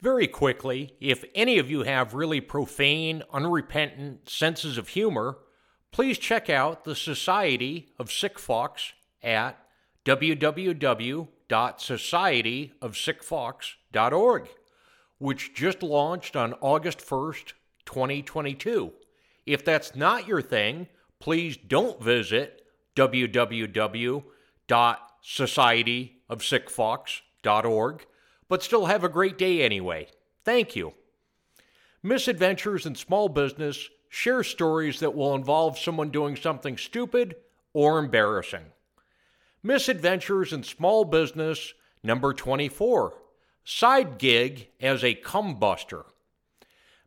Very quickly, if any of you have really profane, unrepentant senses of humor, please check out the Society of Sick Fox at www.societyofsickfox.org, which just launched on August 1st, 2022. If that's not your thing, please don't visit www.societyofsickfucks.org, but still have a great day anyway. Thank you. Misadventures in Small Business share stories that will involve someone doing something stupid or embarrassing. Misadventures in Small Business, number 24 Side Gig as a Cumbuster.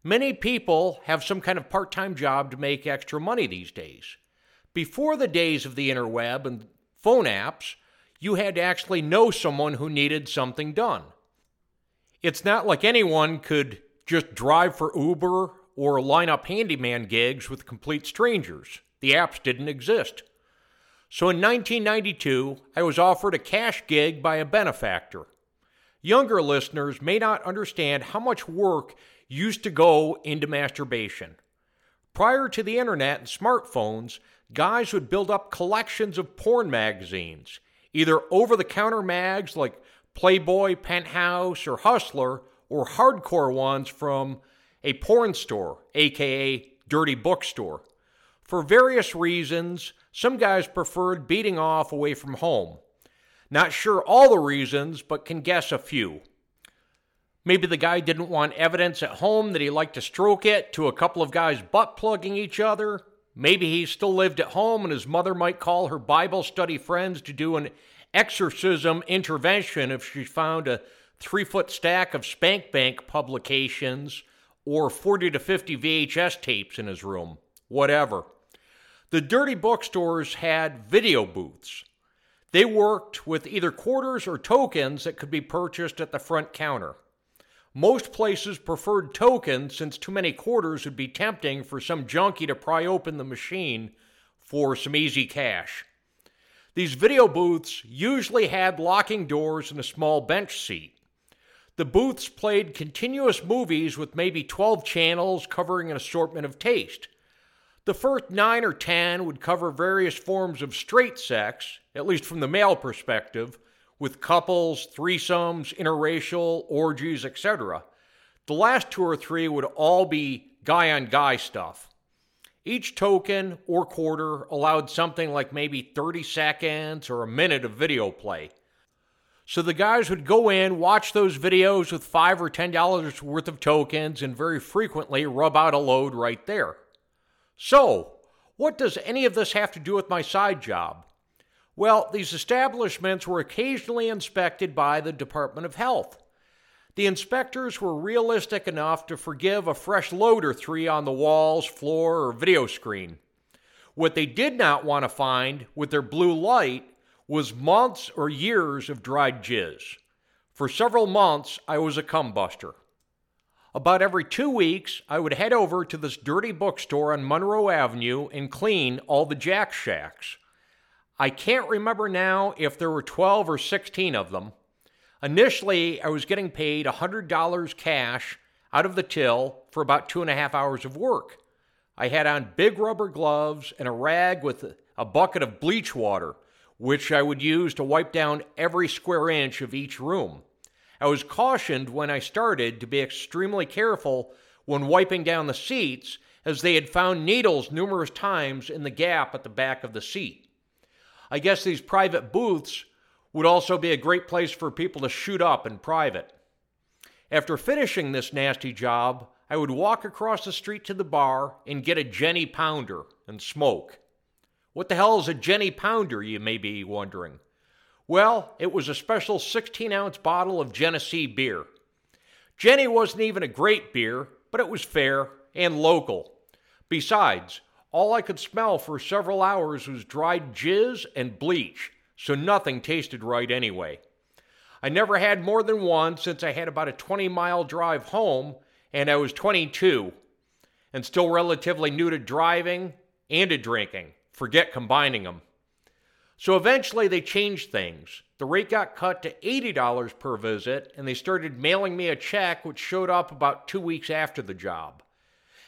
Many people have some kind of part time job to make extra money these days. Before the days of the interweb and phone apps, you had to actually know someone who needed something done. It's not like anyone could just drive for Uber or line up handyman gigs with complete strangers. The apps didn't exist. So in 1992, I was offered a cash gig by a benefactor. Younger listeners may not understand how much work used to go into masturbation. Prior to the internet and smartphones, guys would build up collections of porn magazines, either over the counter mags like Playboy, Penthouse, or Hustler, or hardcore ones from a porn store, aka dirty bookstore. For various reasons, some guys preferred beating off away from home. Not sure all the reasons, but can guess a few. Maybe the guy didn't want evidence at home that he liked to stroke it to a couple of guys butt plugging each other. Maybe he still lived at home and his mother might call her Bible study friends to do an exorcism intervention if she found a three foot stack of Spank Bank publications or 40 to 50 VHS tapes in his room. Whatever. The dirty bookstores had video booths. They worked with either quarters or tokens that could be purchased at the front counter. Most places preferred tokens since too many quarters would be tempting for some junkie to pry open the machine for some easy cash. These video booths usually had locking doors and a small bench seat. The booths played continuous movies with maybe 12 channels covering an assortment of taste. The first nine or ten would cover various forms of straight sex, at least from the male perspective, with couples, threesomes, interracial, orgies, etc. The last two or three would all be guy on guy stuff. Each token or quarter allowed something like maybe 30 seconds or a minute of video play. So the guys would go in, watch those videos with five or ten dollars worth of tokens, and very frequently rub out a load right there. So, what does any of this have to do with my side job? Well, these establishments were occasionally inspected by the Department of Health. The inspectors were realistic enough to forgive a fresh load or three on the walls, floor, or video screen. What they did not want to find with their blue light was months or years of dried jizz. For several months, I was a cumbuster. About every two weeks, I would head over to this dirty bookstore on Monroe Avenue and clean all the Jack Shacks. I can't remember now if there were 12 or 16 of them. Initially, I was getting paid $100 cash out of the till for about two and a half hours of work. I had on big rubber gloves and a rag with a bucket of bleach water, which I would use to wipe down every square inch of each room. I was cautioned when I started to be extremely careful when wiping down the seats, as they had found needles numerous times in the gap at the back of the seat. I guess these private booths would also be a great place for people to shoot up in private. After finishing this nasty job, I would walk across the street to the bar and get a Genny Pounder and smoke. What the hell is a Genny Pounder, you may be wondering? Well, it was a special 16 ounce bottle of Genesee beer. Genny wasn't even a great beer, but it was fair and local. Besides, all I could smell for several hours was dried jizz and bleach, so nothing tasted right anyway. I never had more than one since I had about a 20 mile drive home and I was 22 and still relatively new to driving and to drinking. Forget combining them. So eventually they changed things. The rate got cut to $80 per visit, and they started mailing me a check which showed up about two weeks after the job.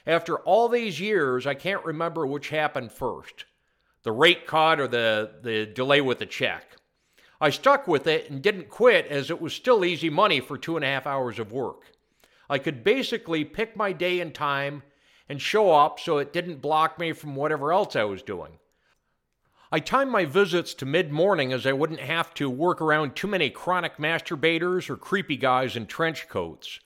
After all these years, I can't remember which happened first the rate cut or the, the delay with the check. I stuck with it and didn't quit as it was still easy money for two and a half hours of work. I could basically pick my day and time and show up so it didn't block me from whatever else I was doing. I timed my visits to mid morning as I wouldn't have to work around too many chronic masturbators or creepy guys in trench coats.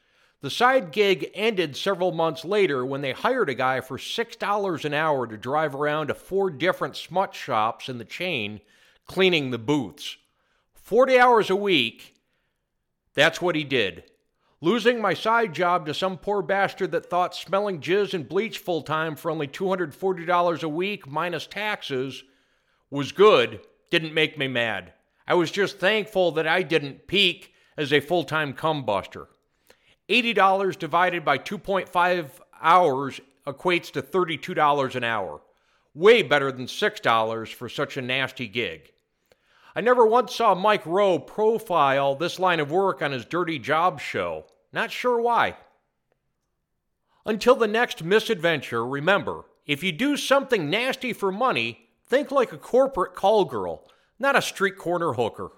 The side gig ended several months later when they hired a guy for $6 an hour to drive around to four different smut shops in the chain cleaning the booths. 40 hours a week, that's what he did. Losing my side job to some poor bastard that thought smelling jizz and bleach full time for only $240 a week minus taxes was good didn't make me mad. I was just thankful that I didn't peak as a full time cumbuster. $80 divided by 2.5 hours equates to $32 an hour. Way better than $6 for such a nasty gig. I never once saw Mike Rowe profile this line of work on his Dirty Job show. Not sure why. Until the next misadventure, remember if you do something nasty for money, Think like a corporate call girl, not a street corner hooker.